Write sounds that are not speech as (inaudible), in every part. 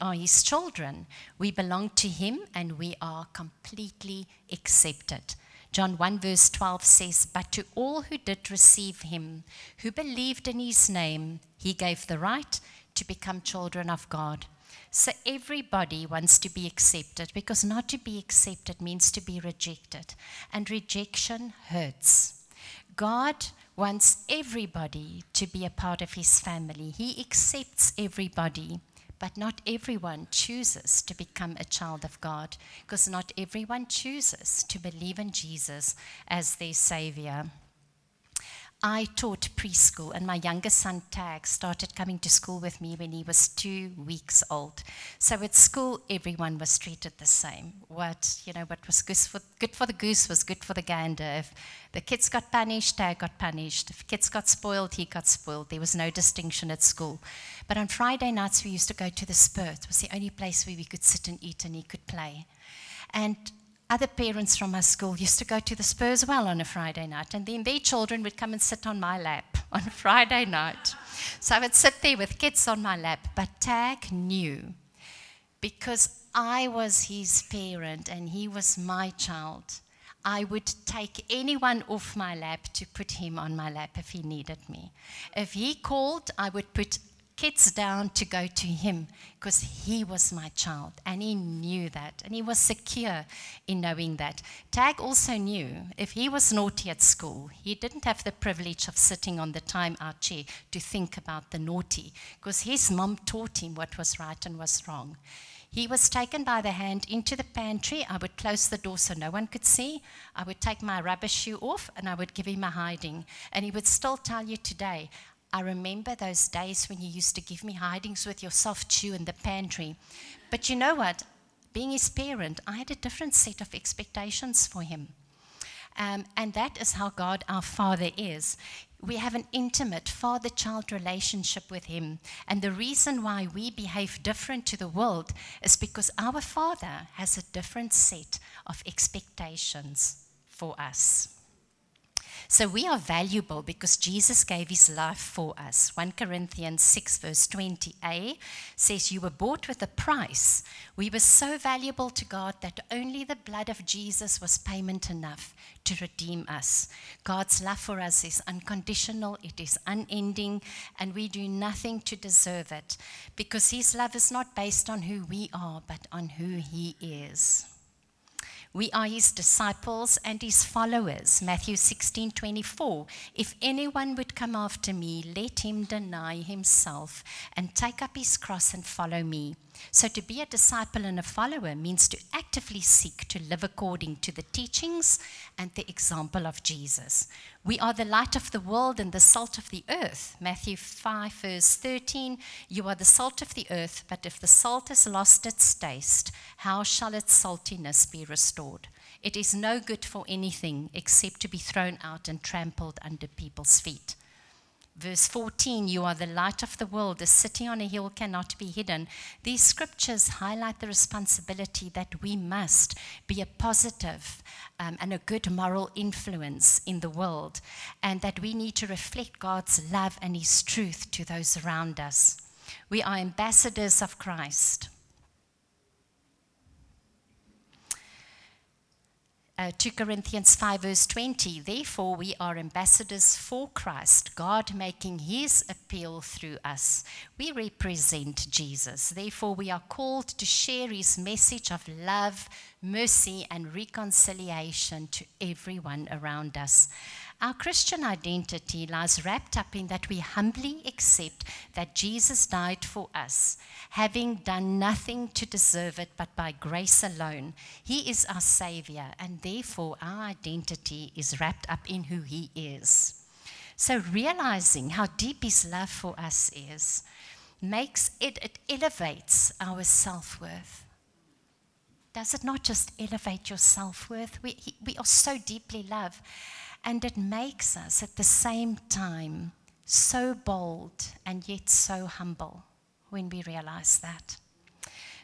are his children. We belong to him and we are completely accepted. John 1 verse 12 says, But to all who did receive him, who believed in his name, he gave the right to become children of God. So everybody wants to be accepted because not to be accepted means to be rejected. And rejection hurts. God wants everybody to be a part of his family, he accepts everybody. But not everyone chooses to become a child of God because not everyone chooses to believe in Jesus as their Savior. I taught preschool, and my youngest son, Tag, started coming to school with me when he was two weeks old. So at school, everyone was treated the same. What, you know, what was good for, good for the goose was good for the gander. If the kids got punished, Tag got punished. If kids got spoiled, he got spoiled. There was no distinction at school. But on Friday nights, we used to go to the Spur. It was the only place where we could sit and eat and he could play. And other parents from our school used to go to the Spurs well on a Friday night, and then their children would come and sit on my lap (laughs) on a Friday night. So I would sit there with kids on my lap, but Tag knew because I was his parent and he was my child. I would take anyone off my lap to put him on my lap if he needed me. If he called, I would put kids down to go to him because he was my child and he knew that and he was secure in knowing that. Tag also knew if he was naughty at school, he didn't have the privilege of sitting on the time out chair to think about the naughty because his mom taught him what was right and was wrong. He was taken by the hand into the pantry. I would close the door so no one could see. I would take my rubber shoe off and I would give him a hiding. And he would still tell you today, I remember those days when you used to give me hidings with your soft chew in the pantry. But you know what? Being his parent, I had a different set of expectations for him. Um, and that is how God our Father is. We have an intimate father child relationship with Him. And the reason why we behave different to the world is because our Father has a different set of expectations for us. So we are valuable because Jesus gave his life for us. 1 Corinthians 6, verse 20a says, You were bought with a price. We were so valuable to God that only the blood of Jesus was payment enough to redeem us. God's love for us is unconditional, it is unending, and we do nothing to deserve it because his love is not based on who we are, but on who he is. We are his disciples and his followers. Matthew 16 24. If anyone would come after me, let him deny himself and take up his cross and follow me. So, to be a disciple and a follower means to actively seek to live according to the teachings and the example of Jesus. We are the light of the world and the salt of the earth. Matthew 5, verse 13 You are the salt of the earth, but if the salt has lost its taste, how shall its saltiness be restored? It is no good for anything except to be thrown out and trampled under people's feet. Verse 14, you are the light of the world. A city on a hill cannot be hidden. These scriptures highlight the responsibility that we must be a positive, um, and a good moral influence in the world, and that we need to reflect God's love and His truth to those around us. We are ambassadors of Christ. Uh, 2 Corinthians 5, verse 20. Therefore, we are ambassadors for Christ, God making his appeal through us. We represent Jesus. Therefore, we are called to share his message of love, mercy, and reconciliation to everyone around us. Our Christian identity lies wrapped up in that we humbly accept that Jesus died for us, having done nothing to deserve it but by grace alone. He is our Savior, and therefore our identity is wrapped up in who He is. So, realizing how deep His love for us is makes it, it elevates our self worth. Does it not just elevate your self worth? We, we are so deeply loved. And it makes us at the same time so bold and yet so humble when we realize that.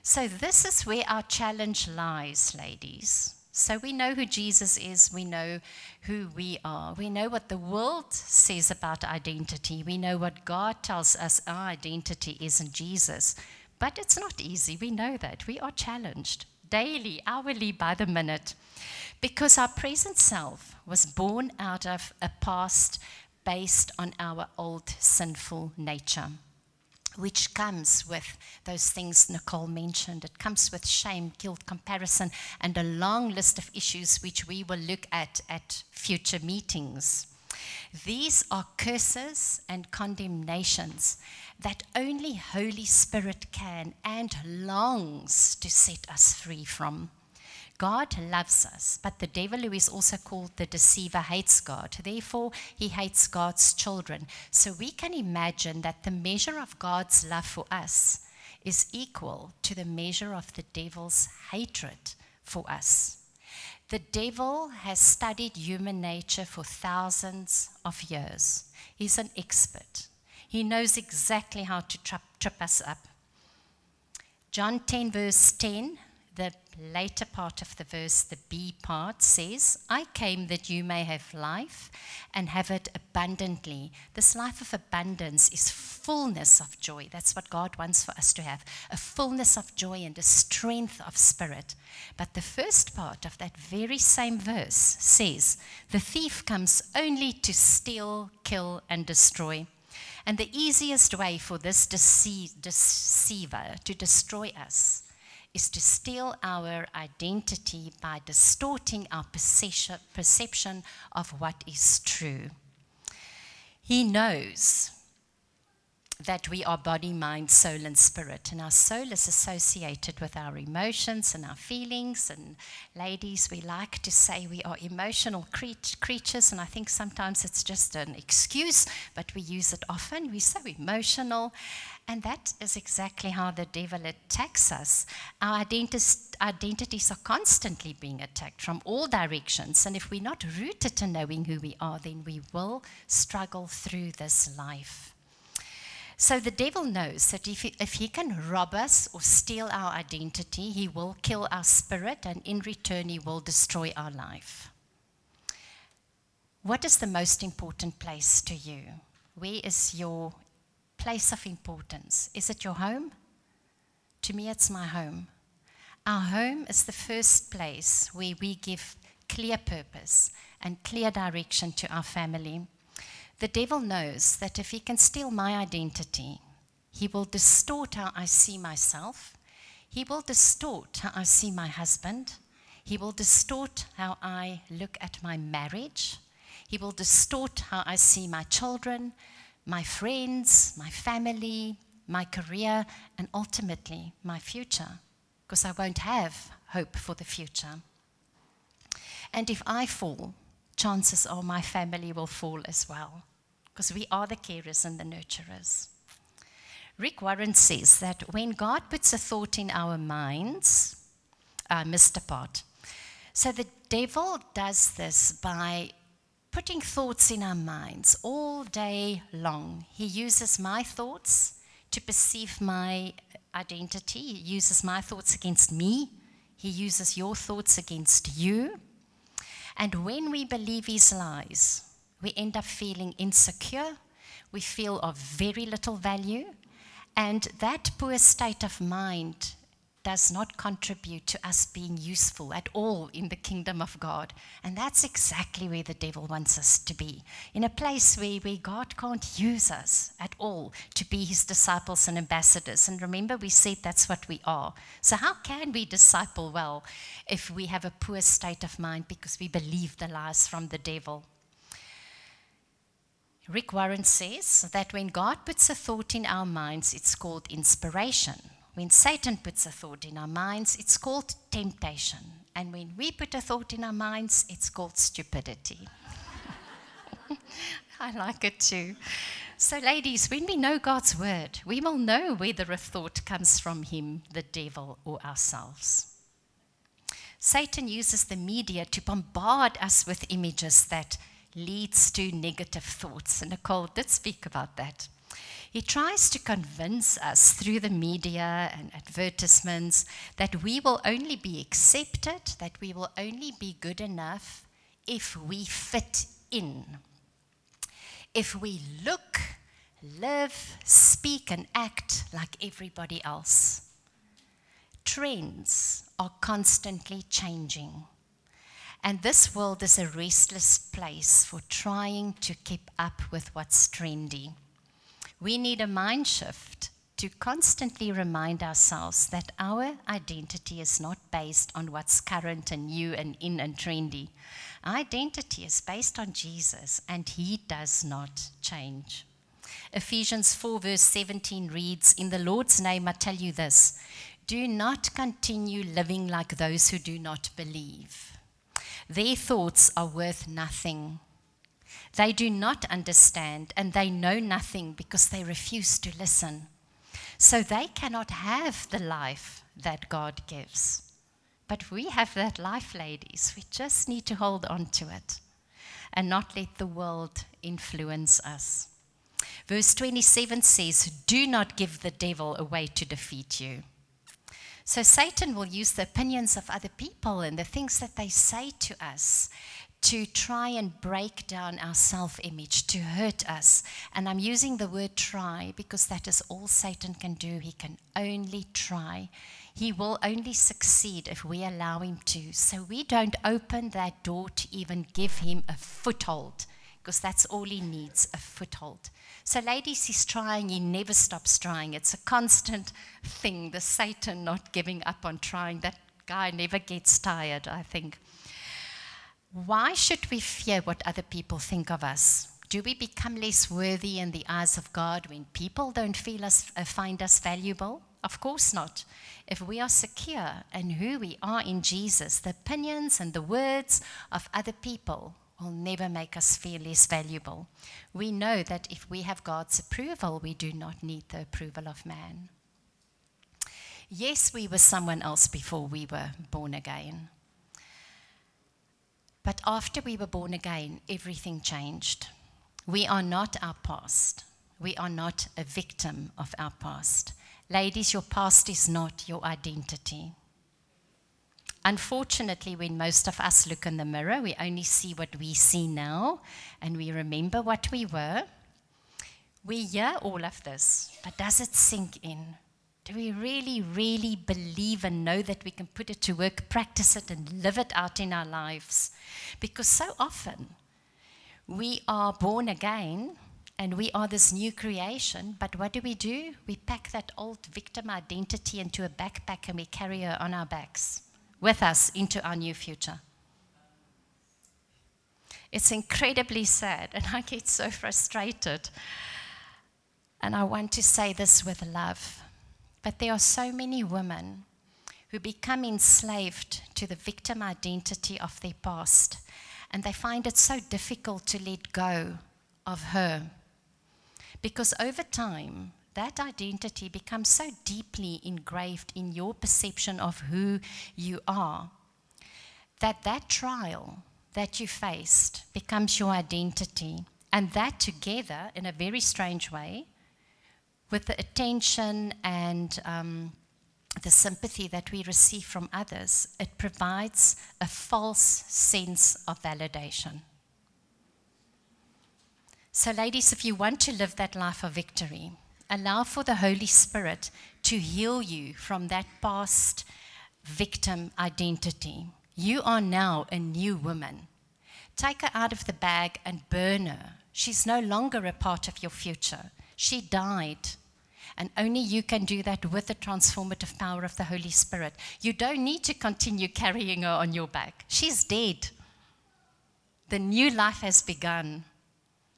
So, this is where our challenge lies, ladies. So, we know who Jesus is, we know who we are, we know what the world says about identity, we know what God tells us our identity is in Jesus. But it's not easy. We know that. We are challenged daily, hourly, by the minute. Because our present self was born out of a past based on our old sinful nature, which comes with those things Nicole mentioned. It comes with shame, guilt, comparison, and a long list of issues which we will look at at future meetings. These are curses and condemnations that only Holy Spirit can and longs to set us free from. God loves us, but the devil, who is also called the deceiver, hates God. Therefore, he hates God's children. So we can imagine that the measure of God's love for us is equal to the measure of the devil's hatred for us. The devil has studied human nature for thousands of years. He's an expert. He knows exactly how to trip, trip us up. John 10, verse 10 the later part of the verse, the B part, says, I came that you may have life and have it abundantly. This life of abundance is fullness of joy. That's what God wants for us to have a fullness of joy and a strength of spirit. But the first part of that very same verse says, The thief comes only to steal, kill, and destroy. And the easiest way for this deceiver to destroy us is to steal our identity by distorting our perception of what is true. He knows that we are body, mind, soul, and spirit. And our soul is associated with our emotions and our feelings. And ladies, we like to say we are emotional creatures. And I think sometimes it's just an excuse, but we use it often. We're so emotional. And that is exactly how the devil attacks us. Our identities are constantly being attacked from all directions. And if we're not rooted to knowing who we are, then we will struggle through this life. So the devil knows that if he, if he can rob us or steal our identity, he will kill our spirit, and in return, he will destroy our life. What is the most important place to you? Where is your place of importance? Is it your home? To me, it's my home. Our home is the first place where we give clear purpose and clear direction to our family. The devil knows that if he can steal my identity, he will distort how I see myself. He will distort how I see my husband. He will distort how I look at my marriage. He will distort how I see my children, my friends, my family, my career, and ultimately my future, because I won't have hope for the future. And if I fall, chances are my family will fall as well, because we are the carers and the nurturers. Rick Warren says that when God puts a thought in our minds, uh, missed a part. So the devil does this by putting thoughts in our minds all day long. He uses my thoughts to perceive my identity, he uses my thoughts against me, he uses your thoughts against you. And when we believe his lies, we end up feeling insecure, we feel of very little value, and that poor state of mind does not contribute to us being useful at all in the kingdom of God. And that's exactly where the devil wants us to be in a place where, where God can't use us at all to be his disciples and ambassadors. And remember, we said that's what we are. So, how can we disciple well if we have a poor state of mind because we believe the lies from the devil? Rick Warren says that when God puts a thought in our minds, it's called inspiration. When Satan puts a thought in our minds, it's called temptation. And when we put a thought in our minds, it's called stupidity. (laughs) I like it too. So, ladies, when we know God's word, we will know whether a thought comes from Him, the devil, or ourselves. Satan uses the media to bombard us with images that leads to negative thoughts. And Nicole did speak about that. He tries to convince us through the media and advertisements that we will only be accepted, that we will only be good enough if we fit in. If we look live, speak, and act like everybody else. Trends are constantly changing. And this world is a restless place for trying to keep up with what's trendy. We need a mind shift to constantly remind ourselves that our identity is not based on what's current and new and in and trendy. Identity is based on Jesus, and He does not change. Ephesians 4, verse 17 reads In the Lord's name, I tell you this do not continue living like those who do not believe. Their thoughts are worth nothing. They do not understand and they know nothing because they refuse to listen. So they cannot have the life that God gives. But we have that life, ladies. We just need to hold on to it and not let the world influence us. Verse 27 says, Do not give the devil a way to defeat you. So Satan will use the opinions of other people and the things that they say to us to try and break down our self image, to hurt us. And I'm using the word try because that is all Satan can do. He can only try. He will only succeed if we allow him to. So we don't open that door to even give him a foothold because that's all he needs a foothold. So, ladies, he's trying, he never stops trying. It's a constant thing, the Satan not giving up on trying. That guy never gets tired, I think. Why should we fear what other people think of us? Do we become less worthy in the eyes of God when people don't feel us, uh, find us valuable? Of course not. If we are secure in who we are in Jesus, the opinions and the words of other people will never make us feel less valuable. We know that if we have God's approval, we do not need the approval of man. Yes, we were someone else before we were born again. But after we were born again, everything changed. We are not our past. We are not a victim of our past. Ladies, your past is not your identity. Unfortunately, when most of us look in the mirror, we only see what we see now and we remember what we were. We hear all of this, but does it sink in? Do we really, really believe and know that we can put it to work, practice it, and live it out in our lives? Because so often we are born again and we are this new creation, but what do we do? We pack that old victim identity into a backpack and we carry her on our backs with us into our new future. It's incredibly sad, and I get so frustrated. And I want to say this with love. But there are so many women who become enslaved to the victim identity of their past, and they find it so difficult to let go of her. Because over time, that identity becomes so deeply engraved in your perception of who you are that that trial that you faced becomes your identity. And that together, in a very strange way, with the attention and um, the sympathy that we receive from others, it provides a false sense of validation. So, ladies, if you want to live that life of victory, allow for the Holy Spirit to heal you from that past victim identity. You are now a new woman. Take her out of the bag and burn her. She's no longer a part of your future. She died. And only you can do that with the transformative power of the Holy Spirit. You don't need to continue carrying her on your back. She's dead. The new life has begun.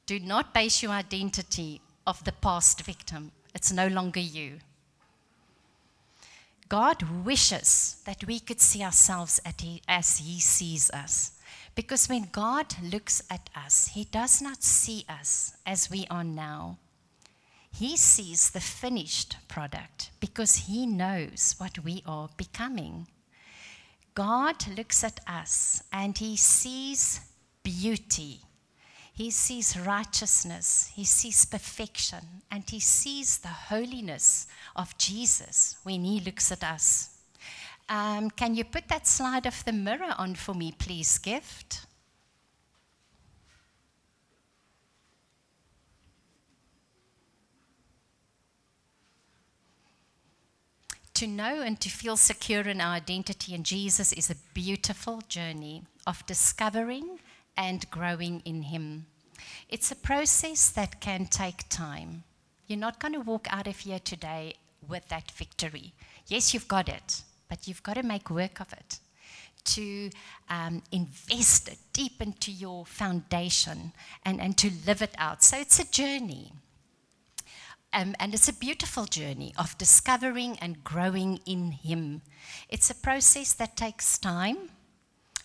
Do not base your identity of the past victim. It's no longer you. God wishes that we could see ourselves as He sees us. Because when God looks at us, He does not see us as we are now. He sees the finished product because He knows what we are becoming. God looks at us and He sees beauty he sees righteousness, he sees perfection, and he sees the holiness of Jesus when he looks at us. Um, can you put that slide of the mirror on for me, please, Gift? To know and to feel secure in our identity in Jesus is a beautiful journey of discovering and growing in Him. It's a process that can take time. You're not going to walk out of here today with that victory. Yes, you've got it, but you've got to make work of it. To um, invest it deep into your foundation and, and to live it out. So it's a journey. Um, and it's a beautiful journey of discovering and growing in Him. It's a process that takes time,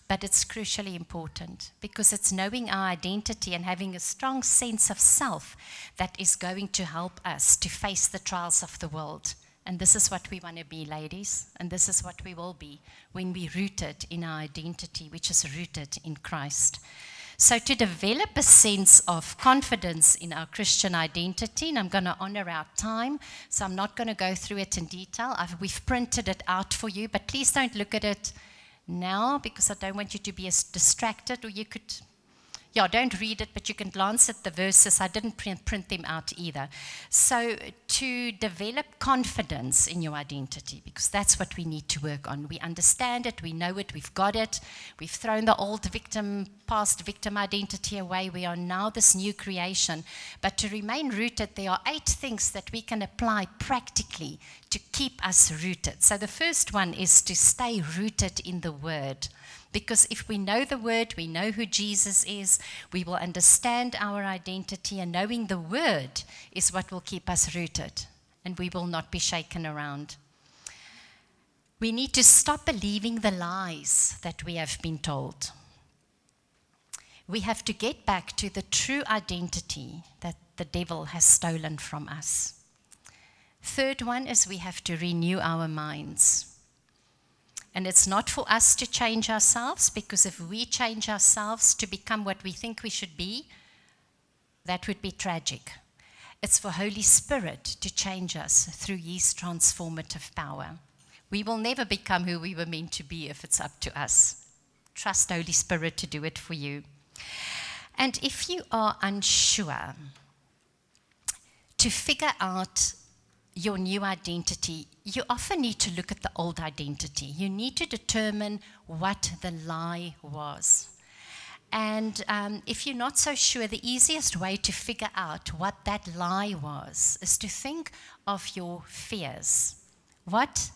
but it's crucially important because it's knowing our identity and having a strong sense of self that is going to help us to face the trials of the world. And this is what we want to be, ladies, and this is what we will be when we're rooted in our identity, which is rooted in Christ. So, to develop a sense of confidence in our Christian identity, and I'm going to honor our time, so I'm not going to go through it in detail. I've, we've printed it out for you, but please don't look at it now because I don't want you to be as distracted, or you could yeah, don't read it, but you can glance at the verses. I didn't print, print, them out either. So, to develop confidence in your identity, because that's what we need to work on. We understand it, we know it, we've got it. We've thrown the old victim, past victim identity away. We are now this new creation. But to remain rooted, there are eight things that we can apply practically to keep us rooted. So, the first one is to stay rooted in the Word. Because if we know the word, we know who Jesus is, we will understand our identity, and knowing the word is what will keep us rooted, and we will not be shaken around. We need to stop believing the lies that we have been told. We have to get back to the true identity that the devil has stolen from us. Third one is we have to renew our minds. And it's not for us to change ourselves, because if we change ourselves to become what we think we should be, that would be tragic. It's for Holy Spirit to change us through His transformative power. We will never become who we were meant to be if it's up to us. Trust Holy Spirit to do it for you. And if you are unsure, to figure out your new identity, you often need to look at the old identity. You need to determine what the lie was. And um, if you're not so sure, the easiest way to figure out what that lie was is to think of your fears. What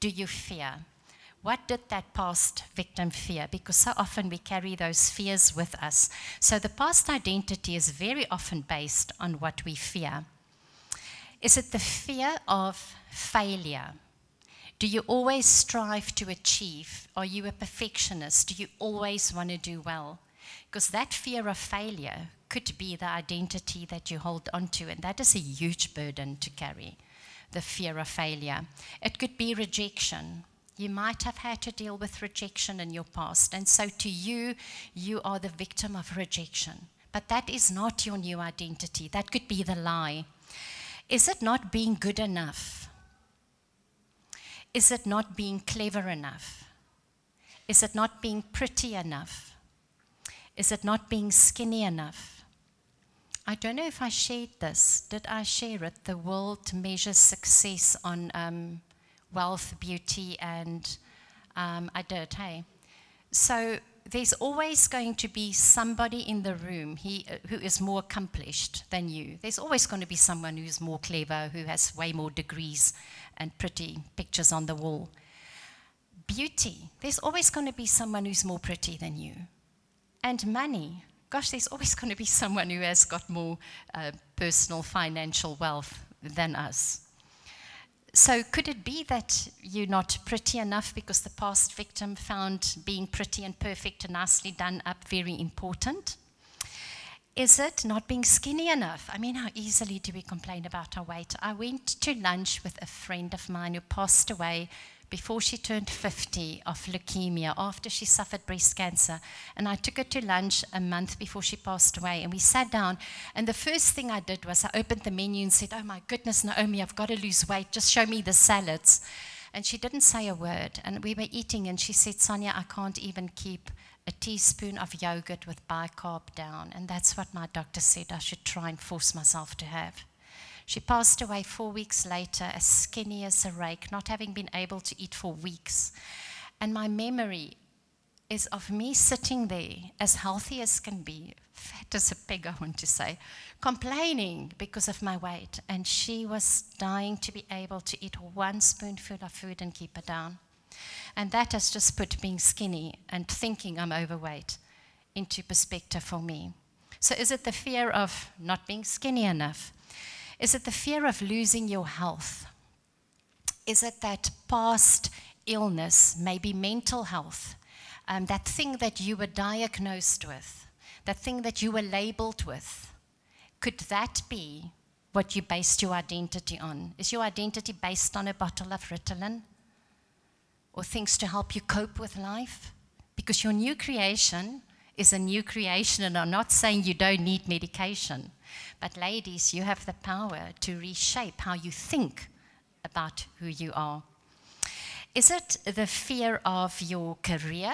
do you fear? What did that past victim fear? Because so often we carry those fears with us. So the past identity is very often based on what we fear. Is it the fear of failure? Do you always strive to achieve? Are you a perfectionist? Do you always want to do well? Because that fear of failure could be the identity that you hold onto, and that is a huge burden to carry the fear of failure. It could be rejection. You might have had to deal with rejection in your past, and so to you, you are the victim of rejection. But that is not your new identity. That could be the lie. Is it not being good enough? Is it not being clever enough? Is it not being pretty enough? Is it not being skinny enough? I don't know if I shared this. Did I share it? The world measures success on um, wealth, beauty, and um, I did, hey. So there's always going to be somebody in the room he, uh, who is more accomplished than you. There's always going to be someone who's more clever, who has way more degrees and pretty pictures on the wall. Beauty, there's always going to be someone who's more pretty than you. And money, gosh, there's always (laughs) going to be someone who has got more uh, personal financial wealth than us. So, could it be that you're not pretty enough because the past victim found being pretty and perfect and nicely done up very important? Is it not being skinny enough? I mean, how easily do we complain about our weight? I went to lunch with a friend of mine who passed away before she turned 50 of leukemia after she suffered breast cancer. And I took her to lunch a month before she passed away. And we sat down. And the first thing I did was I opened the menu and said, Oh my goodness, Naomi, I've got to lose weight. Just show me the salads. And she didn't say a word. And we were eating, and she said, Sonja, I can't even keep a teaspoon of yogurt with bicarb down. And that's what my doctor said I should try and force myself to have She passed away four weeks later, as skinny as a rake, not having been able to eat for weeks. And my memory is of me sitting there, as healthy as can be, fat as a pig, (laughs) I want to say, complaining because of my weight. And she was dying to be able to eat one spoonful of food and keep it down. And that has just put being skinny and thinking I'm overweight into perspective for me. So, is it the fear of not being skinny enough? Is it the fear of losing your health? Is it that past illness, maybe mental health, um, that thing that you were diagnosed with, that thing that you were labeled with? Could that be what you based your identity on? Is your identity based on a bottle of Ritalin? Or things to help you cope with life? Because your new creation is a new creation, and I'm not saying you don't need medication. But, ladies, you have the power to reshape how you think about who you are. Is it the fear of your career?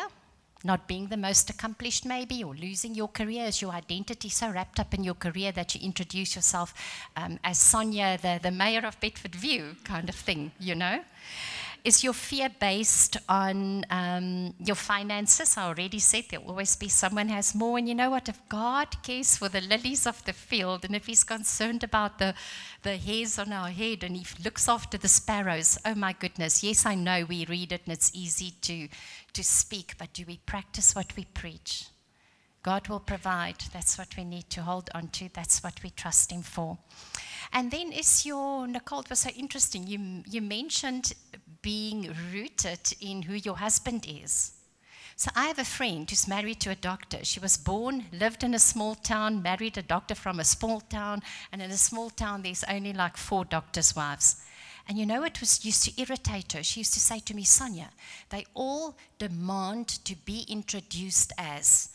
Not being the most accomplished, maybe, or losing your career? Is your identity so wrapped up in your career that you introduce yourself um, as Sonja, the, the mayor of Bedfordview, kind of thing, you know? Is your fear based on um, your finances? I already said there'll always be someone has more. And you know what? If God cares for the lilies of the field, and if He's concerned about the, the hairs on our head, and He looks after the sparrows, oh my goodness. Yes, I know we read it and it's easy to, to speak, but do we practice what we preach? God will provide. That's what we need to hold on to. That's what we trust Him for. And then is your, Nicole, it was so interesting. You, you mentioned being rooted in who your husband is. So I have a friend who's married to a doctor. She was born, lived in a small town, married a doctor from a small town, and in a small town there's only like four doctors' wives. And you know it was used to irritate her. She used to say to me, Sonja, they all demand to be introduced as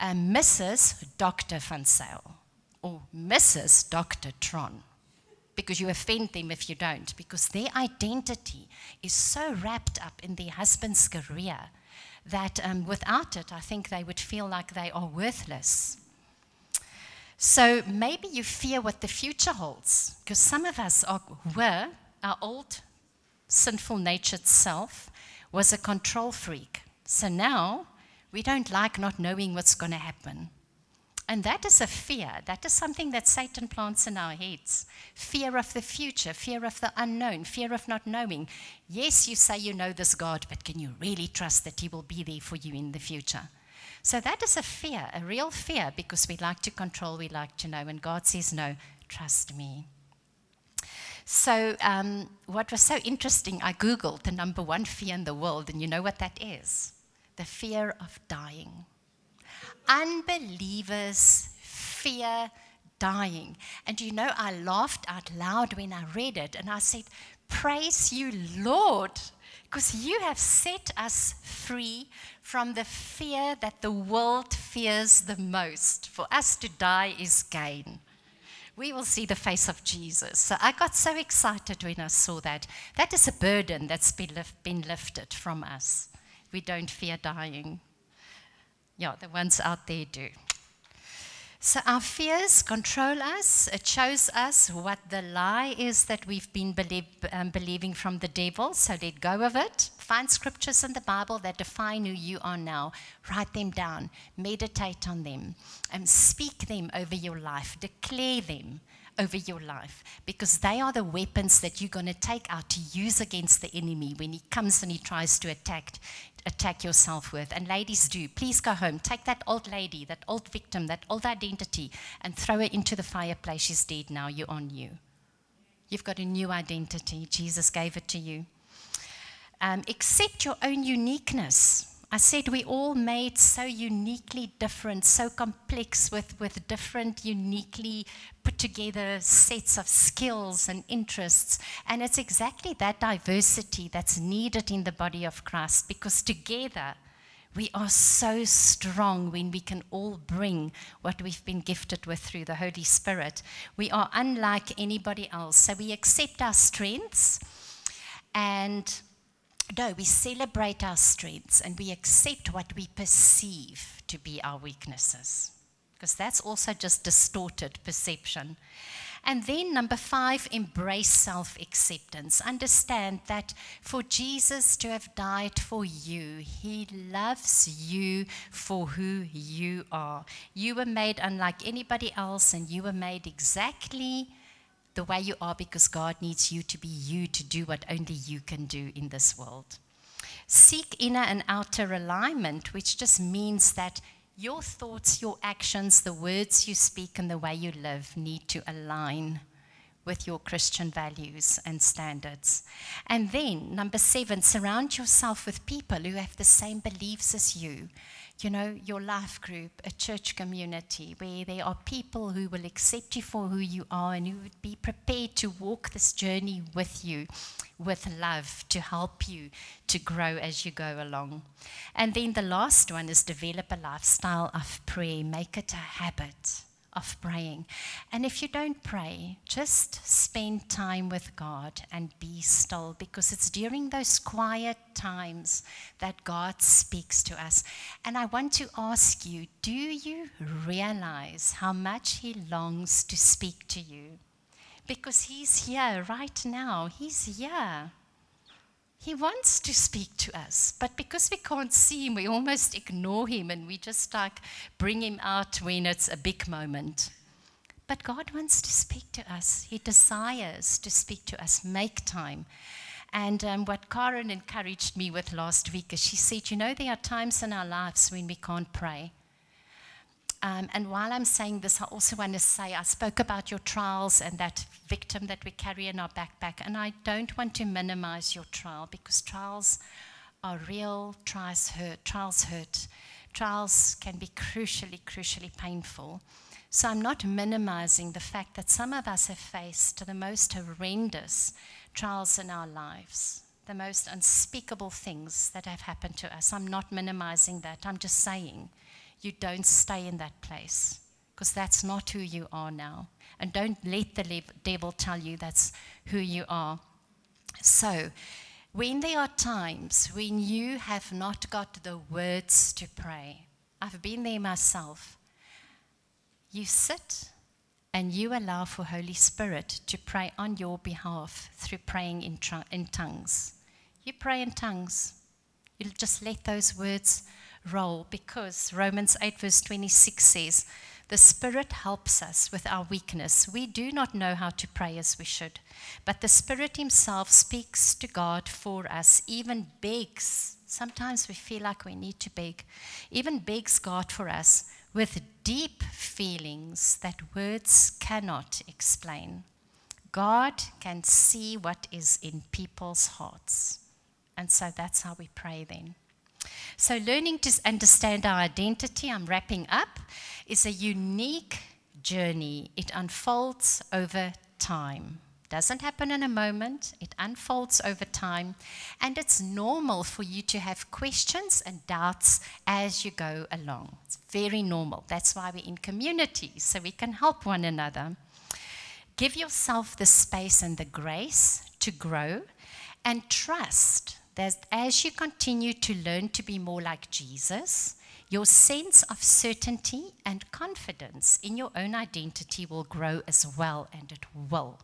uh, Mrs. Dr. Van Sale or Mrs. Dr. Tron because you offend them if you don't, because their identity is so wrapped up in their husband's career that um, without it, I think they would feel like they are worthless. So maybe you fear what the future holds, because some of us are, were, our old sinful natured self was a control freak. So now we don't like not knowing what's going to happen. And that is a fear. That is something that Satan plants in our heads. Fear of the future, fear of the unknown, fear of not knowing. Yes, you say you know this God, but can you really trust that He will be there for you in the future? So that is a fear, a real fear, because we like to control, we like to know. And God says, no, trust me. So, um, what was so interesting, I Googled the number one fear in the world, and you know what that is? The fear of dying unbelievers fear dying. And you know, I laughed out loud when I read it and I said, Praise you, Lord, because you have set us free from the fear that the world fears the most. For us to die is gain. We will see the face of Jesus. So I got so excited when I saw that. That is a burden that's been, lifted from us. We don't fear dying. Yeah, the ones out there do. So our fears control us. It shows us what the lie is that we've been um, believing from the devil. So let go of it. Find scriptures in the Bible that define who you are now. Write them down. Meditate on them. And speak them over your life. Declare them over your life because they are the weapons that you're going to take out to use against the enemy when he comes and he tries to attack attack your self-worth. And ladies do please go home. Take that old lady that old victim that old identity and throw her into the fireplace. She's dead now. You're on you. You've got a new identity. Jesus gave it to you. Um, accept your own uniqueness I said we all made so uniquely different, so complex with, with different, uniquely put together sets of skills and interests. And it's exactly that diversity that's needed in the body of Christ because together we are so strong when we can all bring what we've been gifted with through the Holy Spirit. We are unlike anybody else. So we accept our strengths and no, we celebrate our strengths and we accept what we perceive to be our weaknesses. Because that's also just distorted perception. And then, number five, embrace self acceptance. Understand that for Jesus to have died for you, he loves you for who you are. You were made unlike anybody else, and you were made exactly the way you are because God needs you to be you to do what only you can do in this world. Seek inner and outer alignment, which just means that your thoughts, your actions, the words you speak, and the way you live need to align with your Christian values and standards. And then, number seven, surround yourself with people who have the same beliefs as you you know, your life group, a church community where there are people who will accept you for who you are and who would be prepared to walk this journey with you with love to help you to grow as you go along. And then the last one is develop a lifestyle of prayer, make it a habit of praying. And if you don't pray, just spend time with God and be still because it's during those quiet times that God speaks to us. And I want to ask you do you realize how much He longs to speak to you? Because He's here right now, He's here. He wants to speak to us, but because we can't see him, we almost ignore him and we just like bring him out when it's a big moment. But God wants to speak to us. He desires to speak to us. Make time. And um, what Karen encouraged me with last week is she said, You know, there are times in our lives when we can't pray. Um, and while I'm saying this, I also want to say I spoke about your trials and that victim that we carry in our backpack. And I don't want to minimize your trial because trials are real, trials hurt, trials hurt. Trials can be crucially, crucially painful. So I'm not minimizing the fact that some of us have faced the most horrendous trials in our lives, the most unspeakable things that have happened to us. I'm not minimizing that. I'm just saying you don't stay in that place because that's not who you are now. And don't let the devil tell you that's who you are. So, when there are times when you have not got the words to pray, I've been there myself. You sit and you allow for Holy Spirit to pray on your behalf through praying in, tr- in tongues. You pray in tongues. You'll just let those words role because Romans 8, verse 26 says, The Spirit helps us with our weakness. We do not know how to pray as we should, but the Spirit Himself speaks to God for us, even begs. Sometimes we feel like we need to beg, even begs God for us with deep feelings that words cannot explain. God can see what is in people's hearts. And so that's how we pray then. So, learning to understand our identity, I'm wrapping up, is a unique journey. It unfolds over time. Doesn't happen in a moment, it unfolds over time. And it's normal for you to have questions and doubts as you go along. It's very normal. That's why we're in community, so we can help one another. Give yourself the space and the grace to grow and trust that as you continue to learn to be more like Jesus, your sense of certainty and confidence in your own identity will grow as well, and it will.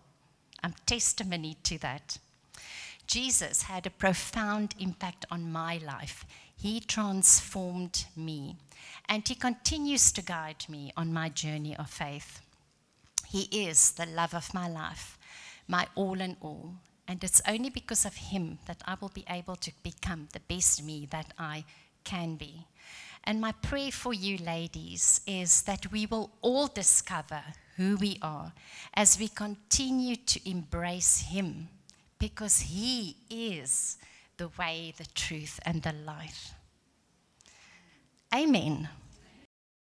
I'm testimony to that. Jesus had a profound impact on my life. He transformed me, and He continues to guide me on my journey of faith. He is the love of my life, my all in all, and it's only because of Him that I will be able to become the best me that I can be. And my prayer for you, ladies, is that we will all discover who we are as we continue to embrace Him because He is the way, the truth, and the life. Amen.